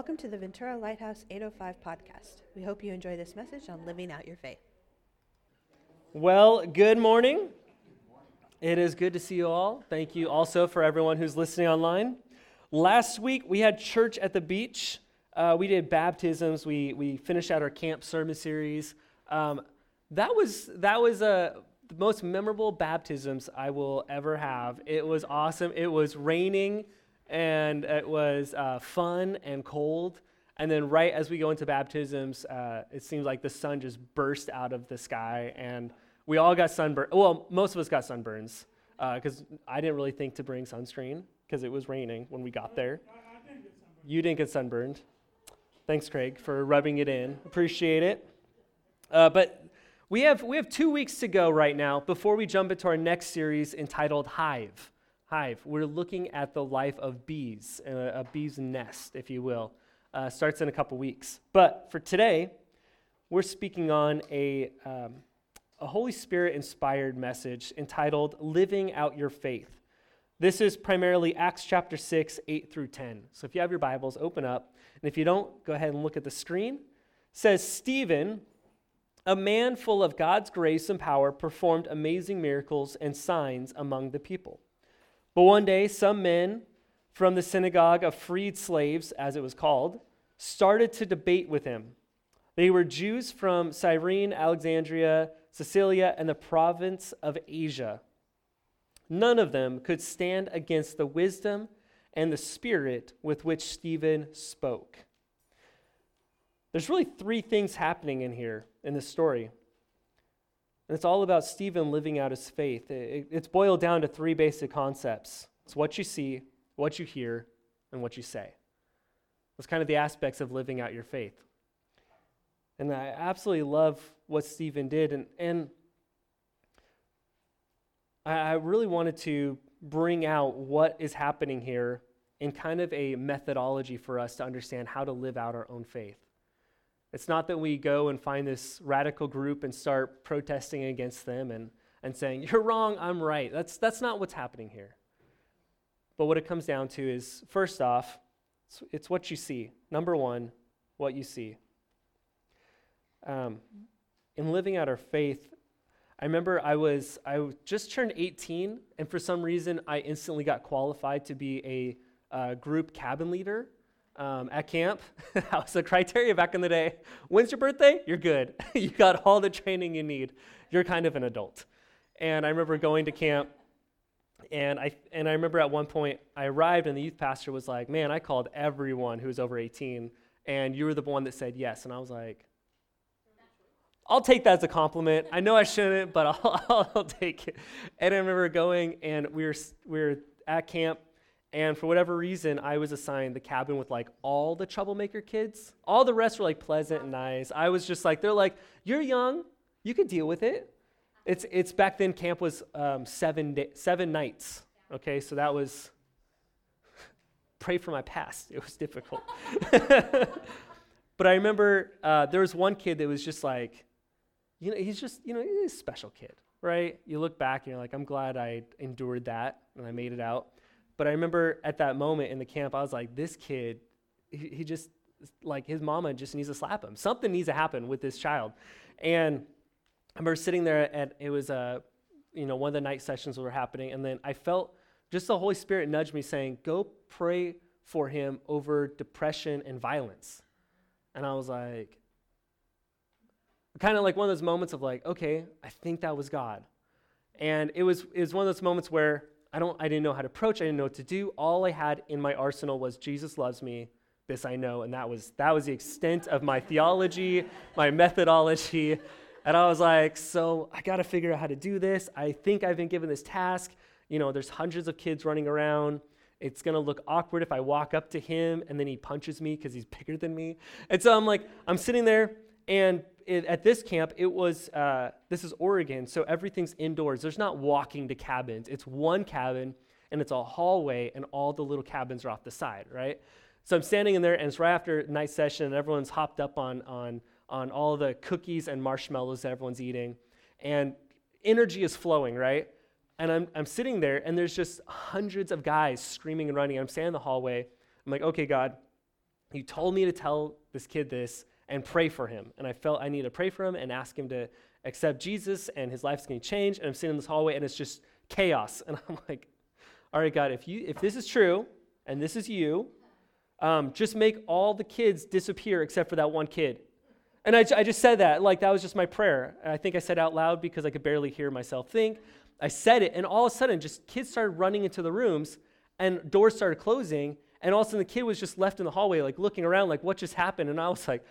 Welcome to the Ventura Lighthouse 805 podcast. We hope you enjoy this message on living out your faith. Well, good morning. It is good to see you all. Thank you also for everyone who's listening online. Last week we had church at the beach. Uh, we did baptisms. We, we finished out our camp sermon series. Um, that was that was a, the most memorable baptisms I will ever have. It was awesome. It was raining and it was uh, fun and cold. And then, right as we go into baptisms, uh, it seems like the sun just burst out of the sky, and we all got sunburn. Well, most of us got sunburns because uh, I didn't really think to bring sunscreen because it was raining when we got there. You didn't get sunburned. Thanks, Craig, for rubbing it in. Appreciate it. Uh, but we have we have two weeks to go right now before we jump into our next series entitled Hive hive. We're looking at the life of bees, a, a bee's nest, if you will. Uh, starts in a couple weeks. But for today, we're speaking on a, um, a Holy Spirit inspired message entitled Living Out Your Faith. This is primarily Acts chapter 6, 8 through 10. So if you have your Bibles, open up. And if you don't, go ahead and look at the screen. It says, Stephen, a man full of God's grace and power, performed amazing miracles and signs among the people. But one day, some men from the synagogue of freed slaves, as it was called, started to debate with him. They were Jews from Cyrene, Alexandria, Cilicia, and the province of Asia. None of them could stand against the wisdom and the spirit with which Stephen spoke. There's really three things happening in here in this story. And it's all about Stephen living out his faith. It's boiled down to three basic concepts it's what you see, what you hear, and what you say. That's kind of the aspects of living out your faith. And I absolutely love what Stephen did. And, and I really wanted to bring out what is happening here in kind of a methodology for us to understand how to live out our own faith. It's not that we go and find this radical group and start protesting against them and, and saying, You're wrong, I'm right. That's, that's not what's happening here. But what it comes down to is first off, it's, it's what you see. Number one, what you see. Um, in living out our faith, I remember I was I just turned 18, and for some reason I instantly got qualified to be a uh, group cabin leader um, at camp. that was the criteria back in the day. When's your birthday? You're good. you got all the training you need. You're kind of an adult. And I remember going to camp, and I and I remember at one point I arrived, and the youth pastor was like, "Man, I called everyone who was over 18, and you were the one that said yes." And I was like. I'll take that as a compliment. I know I shouldn't, but I'll, I'll take it. And I remember going, and we were, we were at camp, and for whatever reason, I was assigned the cabin with like all the troublemaker kids. All the rest were like pleasant and nice. I was just like, they're like, you're young, you can deal with it. It's, it's back then, camp was um, seven, day, seven nights. Okay, so that was, pray for my past. It was difficult. but I remember uh, there was one kid that was just like, you know, he's just, you know, he's a special kid, right? You look back and you're like, I'm glad I endured that and I made it out. But I remember at that moment in the camp, I was like, this kid, he, he just, like, his mama just needs to slap him. Something needs to happen with this child. And I remember sitting there and it was, uh, you know, one of the night sessions were happening. And then I felt just the Holy Spirit nudge me saying, go pray for him over depression and violence. And I was like, kind of like one of those moments of like, okay, I think that was God. And it was, it was one of those moments where I don't I didn't know how to approach, I didn't know what to do. All I had in my arsenal was Jesus loves me, this I know, and that was that was the extent of my theology, my methodology. And I was like, so I got to figure out how to do this. I think I've been given this task. You know, there's hundreds of kids running around. It's going to look awkward if I walk up to him and then he punches me because he's bigger than me. And so I'm like, I'm sitting there and it, at this camp, it was, uh, this is Oregon, so everything's indoors. There's not walking to cabins. It's one cabin, and it's a hallway, and all the little cabins are off the side, right? So I'm standing in there, and it's right after night session, and everyone's hopped up on, on, on all the cookies and marshmallows that everyone's eating, and energy is flowing, right? And I'm, I'm sitting there, and there's just hundreds of guys screaming and running. I'm standing in the hallway. I'm like, okay, God, You told me to tell this kid this and pray for him. And I felt I need to pray for him and ask him to accept Jesus and his life's going to change. And I'm sitting in this hallway and it's just chaos. And I'm like, all right, God, if, you, if this is true and this is you, um, just make all the kids disappear except for that one kid. And I, I just said that, like that was just my prayer. And I think I said out loud because I could barely hear myself think. I said it, and all of a sudden, just kids started running into the rooms, and doors started closing, and all of a sudden, the kid was just left in the hallway, like looking around, like what just happened? And I was like,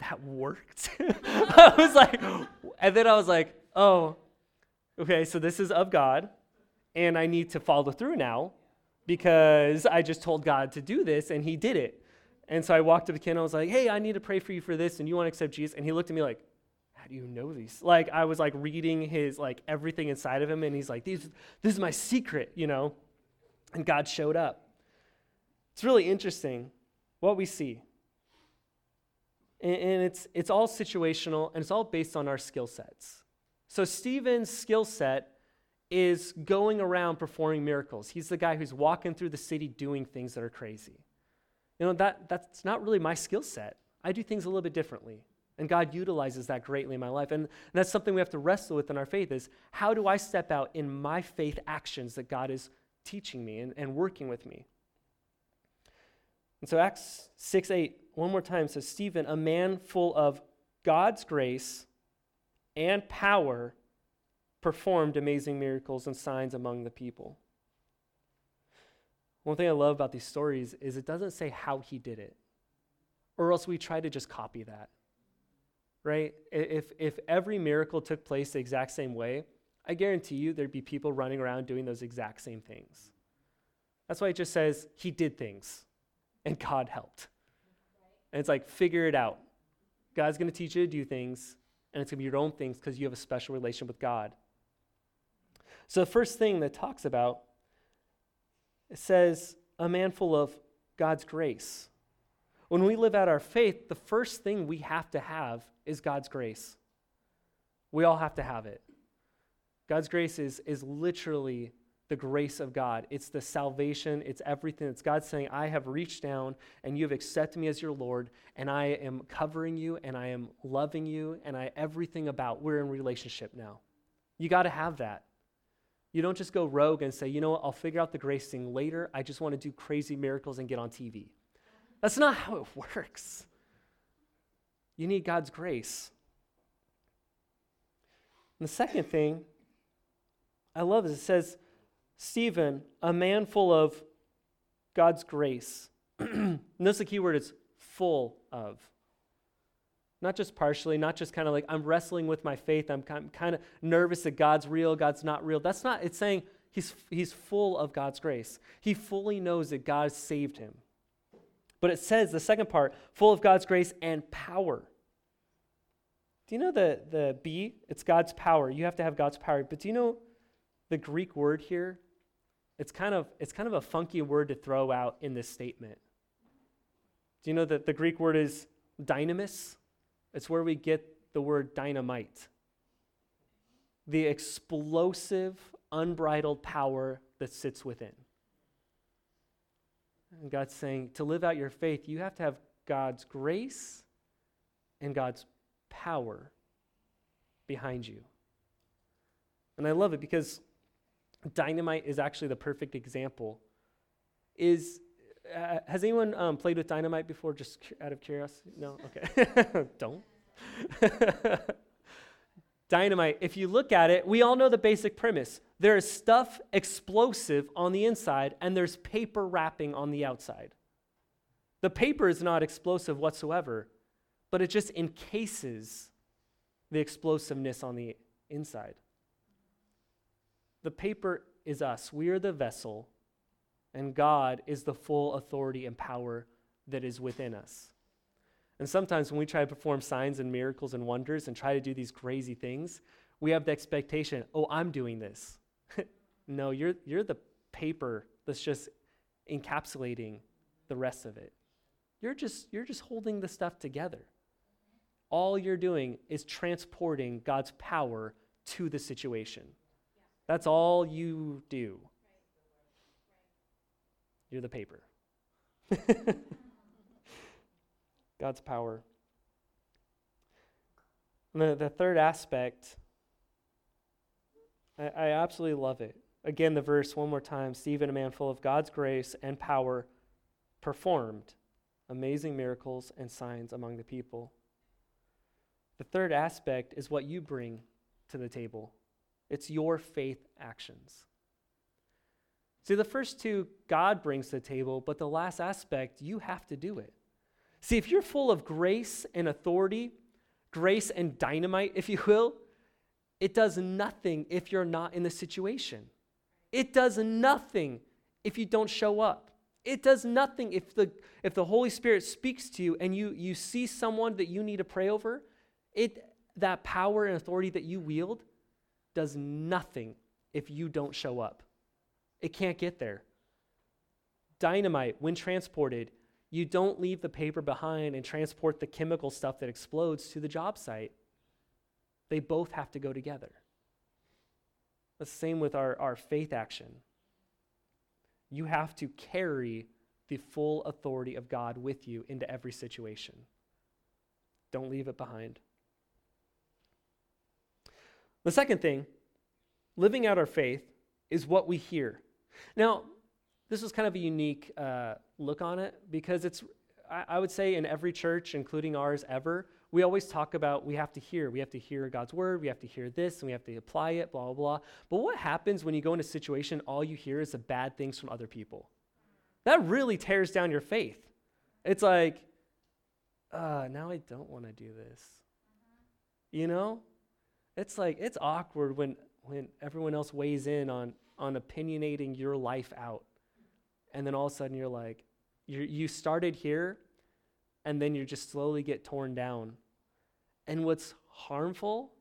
that worked. I was like, and then I was like, oh, okay, so this is of God, and I need to follow through now because I just told God to do this, and He did it. And so I walked up to Ken I was like, hey, I need to pray for you for this, and you want to accept Jesus? And he looked at me like, how do you know these? Like I was like reading his like everything inside of him, and he's like, these, this is my secret, you know? And God showed up. It's really interesting what we see. And, and it's it's all situational and it's all based on our skill sets. So Stephen's skill set is going around performing miracles. He's the guy who's walking through the city doing things that are crazy. You know, that, that's not really my skill set. I do things a little bit differently. And God utilizes that greatly in my life. And, and that's something we have to wrestle with in our faith is how do I step out in my faith actions that God is teaching me and, and working with me? And so Acts 6 8, one more time says, Stephen, a man full of God's grace and power, performed amazing miracles and signs among the people. One thing I love about these stories is it doesn't say how he did it, or else we try to just copy that. Right? If, if every miracle took place the exact same way, I guarantee you there'd be people running around doing those exact same things. That's why it just says he did things and God helped. And it's like, figure it out. God's going to teach you to do things, and it's going to be your own things because you have a special relation with God. So, the first thing that talks about it says, a man full of God's grace. When we live out our faith, the first thing we have to have is God's grace. We all have to have it. God's grace is, is literally the grace of God. It's the salvation, it's everything. It's God saying, I have reached down and you have accepted me as your Lord, and I am covering you and I am loving you and I everything about. We're in relationship now. You got to have that. You don't just go rogue and say, you know what, I'll figure out the grace thing later. I just want to do crazy miracles and get on TV. That's not how it works. You need God's grace. And the second thing I love is it says, Stephen, a man full of God's grace. Notice the key word is full of. Not just partially, not just kind of like, I'm wrestling with my faith. I'm kind of nervous that God's real, God's not real. That's not, it's saying he's, he's full of God's grace. He fully knows that God saved him. But it says, the second part, full of God's grace and power. Do you know the, the B? It's God's power. You have to have God's power. But do you know the Greek word here? It's kind of, it's kind of a funky word to throw out in this statement. Do you know that the Greek word is dynamis? It's where we get the word dynamite. The explosive, unbridled power that sits within. And God's saying to live out your faith, you have to have God's grace and God's power behind you. And I love it because dynamite is actually the perfect example. Is uh, has anyone um, played with dynamite before, just out of curiosity? No? Okay. Don't. dynamite, if you look at it, we all know the basic premise. There is stuff explosive on the inside, and there's paper wrapping on the outside. The paper is not explosive whatsoever, but it just encases the explosiveness on the inside. The paper is us, we are the vessel and God is the full authority and power that is within us. And sometimes when we try to perform signs and miracles and wonders and try to do these crazy things, we have the expectation, oh, I'm doing this. no, you're, you're the paper that's just encapsulating the rest of it. You're just, you're just holding the stuff together. All you're doing is transporting God's power to the situation. That's all you do. You're the paper. God's power. The, the third aspect, I, I absolutely love it. Again, the verse one more time Stephen, a man full of God's grace and power, performed amazing miracles and signs among the people. The third aspect is what you bring to the table it's your faith actions. See, the first two, God brings to the table, but the last aspect, you have to do it. See, if you're full of grace and authority, grace and dynamite, if you will, it does nothing if you're not in the situation. It does nothing if you don't show up. It does nothing if the, if the Holy Spirit speaks to you and you, you see someone that you need to pray over. It, that power and authority that you wield does nothing if you don't show up. It can't get there. Dynamite, when transported, you don't leave the paper behind and transport the chemical stuff that explodes to the job site. They both have to go together. The same with our, our faith action. You have to carry the full authority of God with you into every situation. Don't leave it behind. The second thing, living out our faith, is what we hear. Now, this is kind of a unique uh, look on it because it's, I, I would say, in every church, including ours ever, we always talk about we have to hear. We have to hear God's word. We have to hear this and we have to apply it, blah, blah, blah. But what happens when you go in a situation, all you hear is the bad things from other people? That really tears down your faith. It's like, uh, now I don't want to do this. You know? It's like, it's awkward when, when everyone else weighs in on on opinionating your life out. And then all of a sudden you're like, you you started here, and then you just slowly get torn down. And what's harmful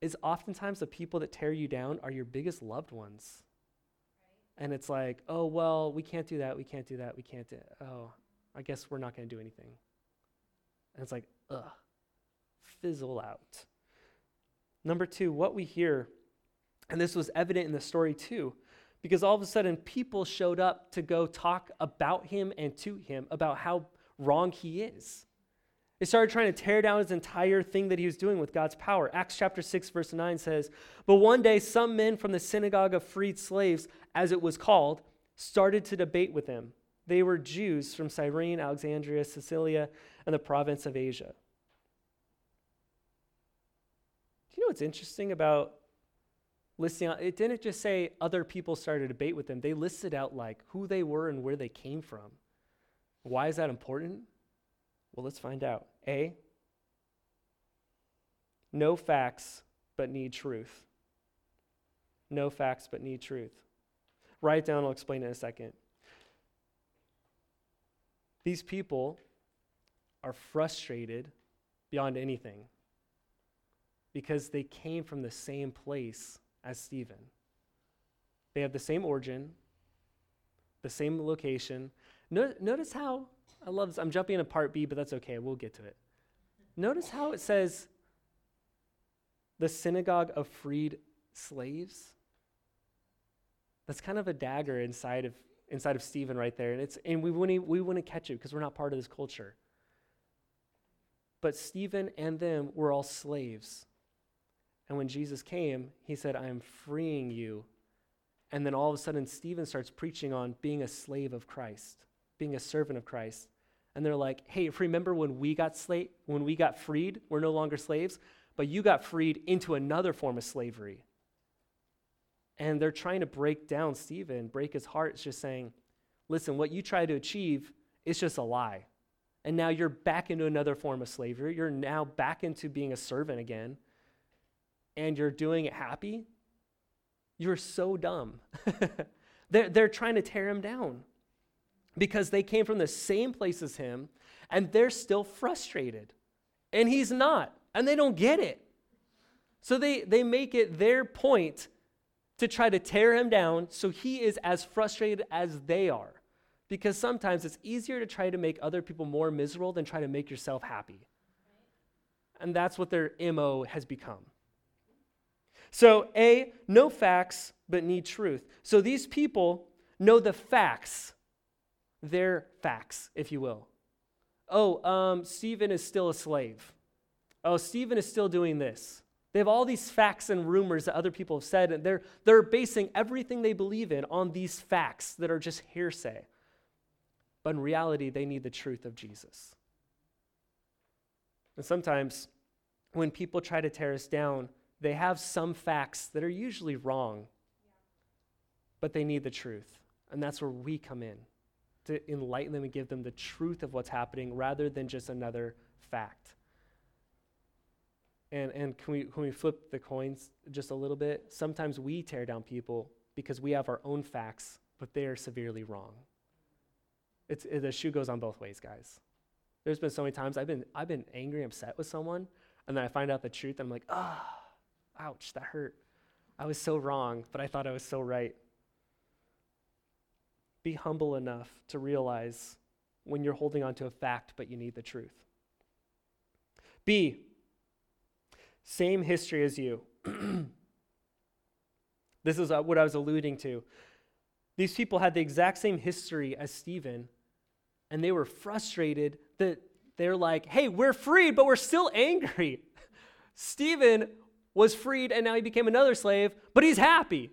is oftentimes the people that tear you down are your biggest loved ones. Right. And it's like, oh, well, we can't do that, we can't do that, we can't do it. Oh, I guess we're not going to do anything. And it's like, ugh, fizzle out. Number two, what we hear and this was evident in the story too, because all of a sudden people showed up to go talk about him and to him about how wrong he is. They started trying to tear down his entire thing that he was doing with God's power. Acts chapter 6, verse 9 says, But one day some men from the synagogue of freed slaves, as it was called, started to debate with him. They were Jews from Cyrene, Alexandria, Cilicia, and the province of Asia. Do you know what's interesting about listing out, it didn't just say other people started a debate with them. They listed out like who they were and where they came from. Why is that important? Well, let's find out. A, no facts but need truth. No facts but need truth. Write down, I'll explain it in a second. These people are frustrated beyond anything because they came from the same place as Stephen. They have the same origin, the same location. No, notice how, I love this. I'm jumping into part B, but that's okay. We'll get to it. Notice how it says the synagogue of freed slaves. That's kind of a dagger inside of inside of Stephen right there. And it's and we wouldn't we wouldn't catch it because we're not part of this culture. But Stephen and them were all slaves. And when Jesus came, he said, I am freeing you. And then all of a sudden, Stephen starts preaching on being a slave of Christ, being a servant of Christ. And they're like, hey, if remember when we got slave, when we got freed, we're no longer slaves, but you got freed into another form of slavery. And they're trying to break down Stephen, break his heart. It's just saying, listen, what you try to achieve is just a lie. And now you're back into another form of slavery. You're now back into being a servant again and you're doing it happy, you're so dumb. they're, they're trying to tear him down because they came from the same place as him and they're still frustrated. And he's not, and they don't get it. So they, they make it their point to try to tear him down so he is as frustrated as they are. Because sometimes it's easier to try to make other people more miserable than try to make yourself happy. And that's what their MO has become. So, A, no facts, but need truth. So these people know the facts, their facts, if you will, oh, um, Stephen is still a slave. Oh, Stephen is still doing this. They have all these facts and rumors that other people have said, and they're, they're basing everything they believe in on these facts that are just hearsay. But in reality, they need the truth of Jesus. And sometimes when people try to tear us down, they have some facts that are usually wrong, but they need the truth. And that's where we come in to enlighten them and give them the truth of what's happening rather than just another fact. And, and can, we, can we flip the coins just a little bit? Sometimes we tear down people because we have our own facts, but they are severely wrong. It's, it, the shoe goes on both ways, guys. There's been so many times I've been, I've been angry, upset with someone, and then I find out the truth, and I'm like, ah, oh, ouch, that hurt. I was so wrong, but I thought I was so right. Be humble enough to realize when you're holding on to a fact, but you need the truth. B, same history as you. this is uh, what I was alluding to. These people had the exact same history as Stephen, and they were frustrated that they're like, hey, we're freed, but we're still angry. Stephen was freed and now he became another slave, but he's happy.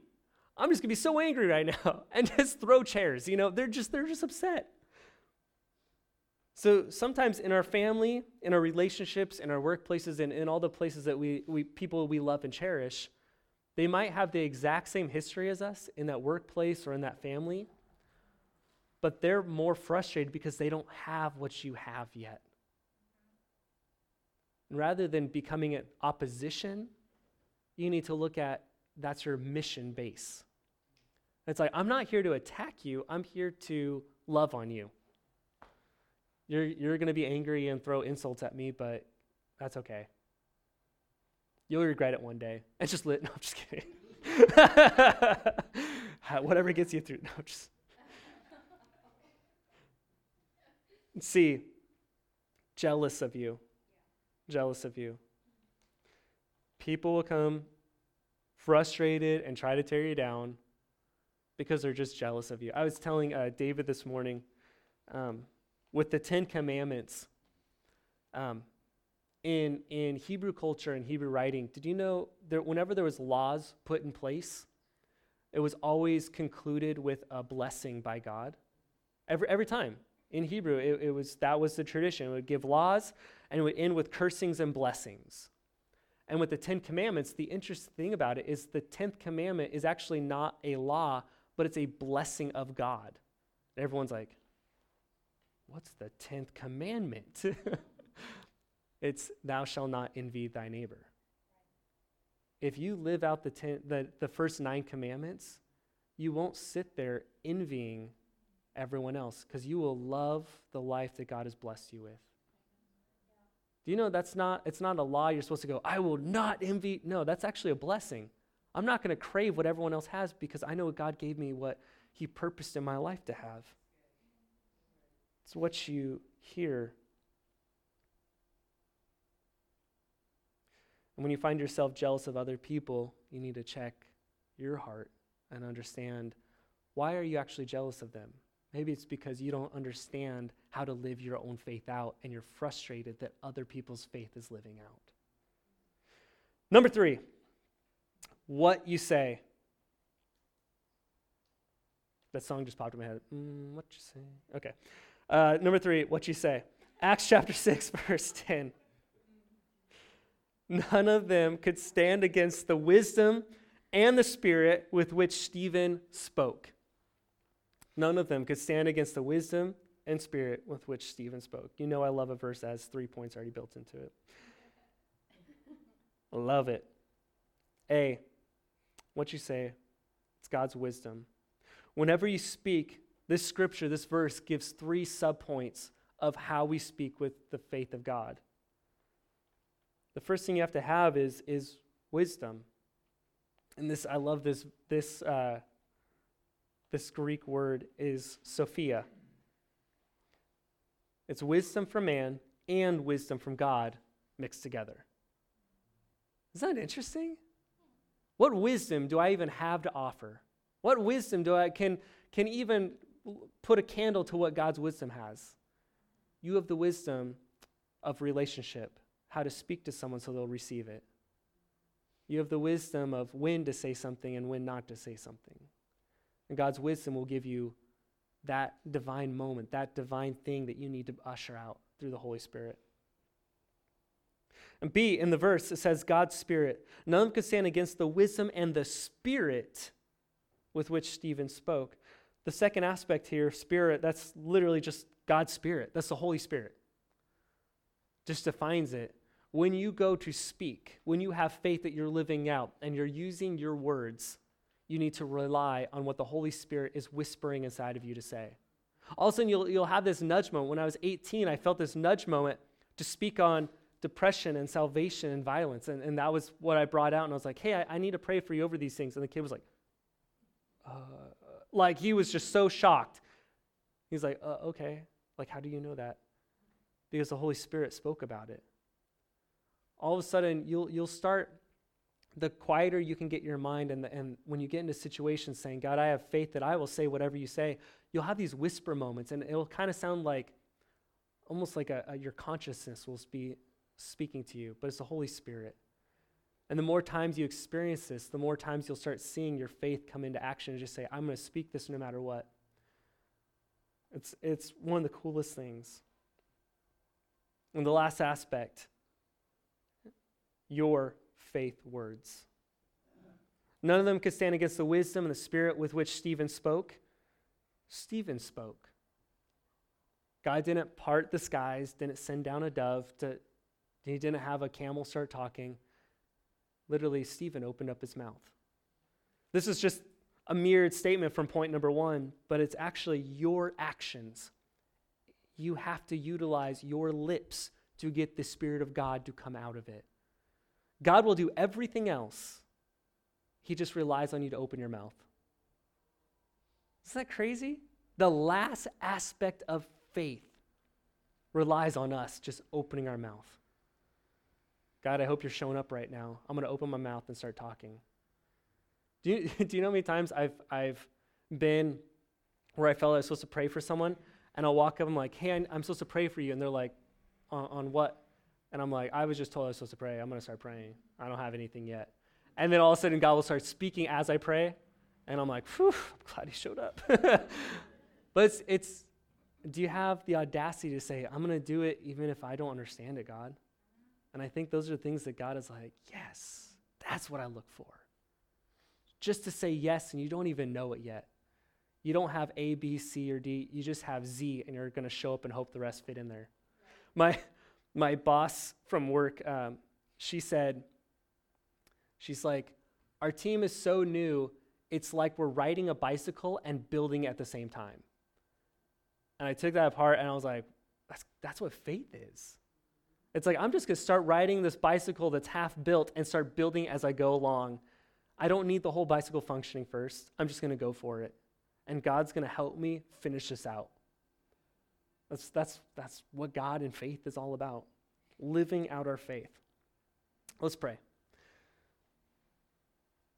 I'm just gonna be so angry right now and just throw chairs. You know, they're just they're just upset. So sometimes in our family, in our relationships, in our workplaces, and in all the places that we, we people we love and cherish, they might have the exact same history as us in that workplace or in that family, but they're more frustrated because they don't have what you have yet. And rather than becoming an opposition, you need to look at that's your mission base. It's like, I'm not here to attack you, I'm here to love on you. You're, you're going to be angry and throw insults at me, but that's okay. You'll regret it one day. And just lit. No, I'm just kidding. Whatever gets you through. No, just. See, jealous of you. Jealous of you. People will come frustrated and try to tear you down because they're just jealous of you. I was telling uh, David this morning um, with the Ten Commandments. Um, in, in Hebrew culture and Hebrew writing, did you know that whenever there was laws put in place, it was always concluded with a blessing by God? Every, every time. In Hebrew, it, it was, that was the tradition. It would give laws and it would end with cursings and blessings. And with the Ten Commandments, the interesting thing about it is the Tenth Commandment is actually not a law, but it's a blessing of God. And everyone's like, what's the Tenth Commandment? it's, thou shalt not envy thy neighbor. If you live out the, ten, the, the first nine commandments, you won't sit there envying everyone else because you will love the life that God has blessed you with. Do you know that's not it's not a law you're supposed to go, I will not envy. No, that's actually a blessing. I'm not going to crave what everyone else has because I know God gave me what he purposed in my life to have. It's what you hear. And when you find yourself jealous of other people, you need to check your heart and understand why are you actually jealous of them? Maybe it's because you don't understand how to live your own faith out and you're frustrated that other people's faith is living out. Number three, what you say. That song just popped in my head. Mm, what you say? Okay. Uh, number three, what you say. Acts chapter 6, verse 10. None of them could stand against the wisdom and the spirit with which Stephen spoke. None of them could stand against the wisdom and spirit with which Stephen spoke. You know, I love a verse that has three points already built into it. Love it. A, what you say, it's God's wisdom. Whenever you speak, this scripture, this verse gives three subpoints of how we speak with the faith of God. The first thing you have to have is, is wisdom. And this, I love this, this uh, this Greek word is Sophia. It's wisdom from man and wisdom from God mixed together. Is that interesting? What wisdom do I even have to offer? What wisdom do I can can even put a candle to what God's wisdom has? You have the wisdom of relationship, how to speak to someone so they'll receive it. You have the wisdom of when to say something and when not to say something. And God's wisdom will give you that divine moment, that divine thing that you need to usher out through the Holy Spirit. And B, in the verse, it says God's Spirit. None of them could stand against the wisdom and the Spirit with which Stephen spoke. The second aspect here, Spirit, that's literally just God's Spirit. That's the Holy Spirit. Just defines it. When you go to speak, when you have faith that you're living out and you're using your words, you need to rely on what the Holy Spirit is whispering inside of you to say. All of a sudden, you'll, you'll have this nudge moment. When I was 18, I felt this nudge moment to speak on depression and salvation and violence. And, and that was what I brought out. And I was like, hey, I, I need to pray for you over these things. And the kid was like, uh, like he was just so shocked. He's like, uh, okay. Like, how do you know that? Because the Holy Spirit spoke about it. All of a sudden, you'll, you'll start, the quieter you can get your mind, and, the, and when you get into situations saying, God, I have faith that I will say whatever you say, you'll have these whisper moments, and it'll kind of sound like almost like a, a, your consciousness will be speaking to you, but it's the Holy Spirit. And the more times you experience this, the more times you'll start seeing your faith come into action and just say, I'm going to speak this no matter what. It's, it's one of the coolest things. And the last aspect your faith words. None of them could stand against the wisdom and the spirit with which Stephen spoke. Stephen spoke. God didn't part the skies, didn't send down a dove to he didn't have a camel start talking. Literally, Stephen opened up his mouth. This is just a mirrored statement from point number one, but it's actually your actions. You have to utilize your lips to get the Spirit of God to come out of it. God will do everything else, He just relies on you to open your mouth. Isn't that crazy? The last aspect of faith relies on us just opening our mouth. God, I hope you're showing up right now. I'm going to open my mouth and start talking. Do you, do you know how many times I've, I've been where I felt I was supposed to pray for someone, and I'll walk up, and I'm like, hey, I'm supposed to pray for you. And they're like, on, on what? And I'm like, I was just told I was supposed to pray. I'm going to start praying. I don't have anything yet. And then all of a sudden, God will start speaking as I pray. And I'm like, whew, I'm glad he showed up. but it's, it's, do you have the audacity to say, I'm going to do it even if I don't understand it, God? And I think those are the things that God is like, yes, that's what I look for. Just to say yes, and you don't even know it yet. You don't have A, B, C, or D. You just have Z, and you're going to show up and hope the rest fit in there. My, my boss from work, um, she said, she's like, our team is so new, it's like we're riding a bicycle and building at the same time. And I took that apart and I was like, that's, that's what faith is. It's like, I'm just going to start riding this bicycle that's half built and start building as I go along. I don't need the whole bicycle functioning first. I'm just going to go for it. And God's going to help me finish this out. That's, that's, that's what God and faith is all about living out our faith. Let's pray.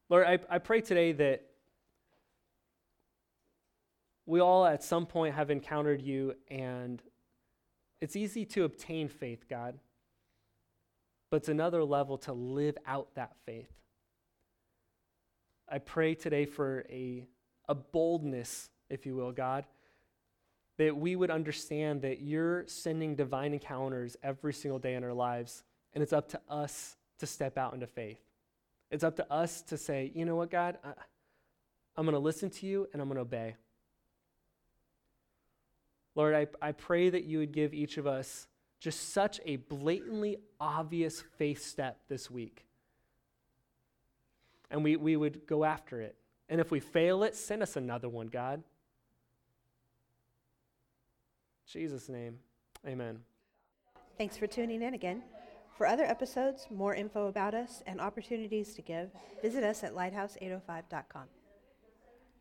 Lord, I, I pray today that we all at some point have encountered you, and it's easy to obtain faith, God but it's another level to live out that faith. I pray today for a, a boldness, if you will, God, that we would understand that you're sending divine encounters every single day in our lives, and it's up to us to step out into faith. It's up to us to say, you know what, God, I, I'm going to listen to you and I'm going to obey. Lord, I, I pray that you would give each of us just such a blatantly obvious faith step this week. And we, we would go after it. And if we fail it, send us another one, God. Jesus' name, amen. Thanks for tuning in again. For other episodes, more info about us, and opportunities to give, visit us at lighthouse805.com.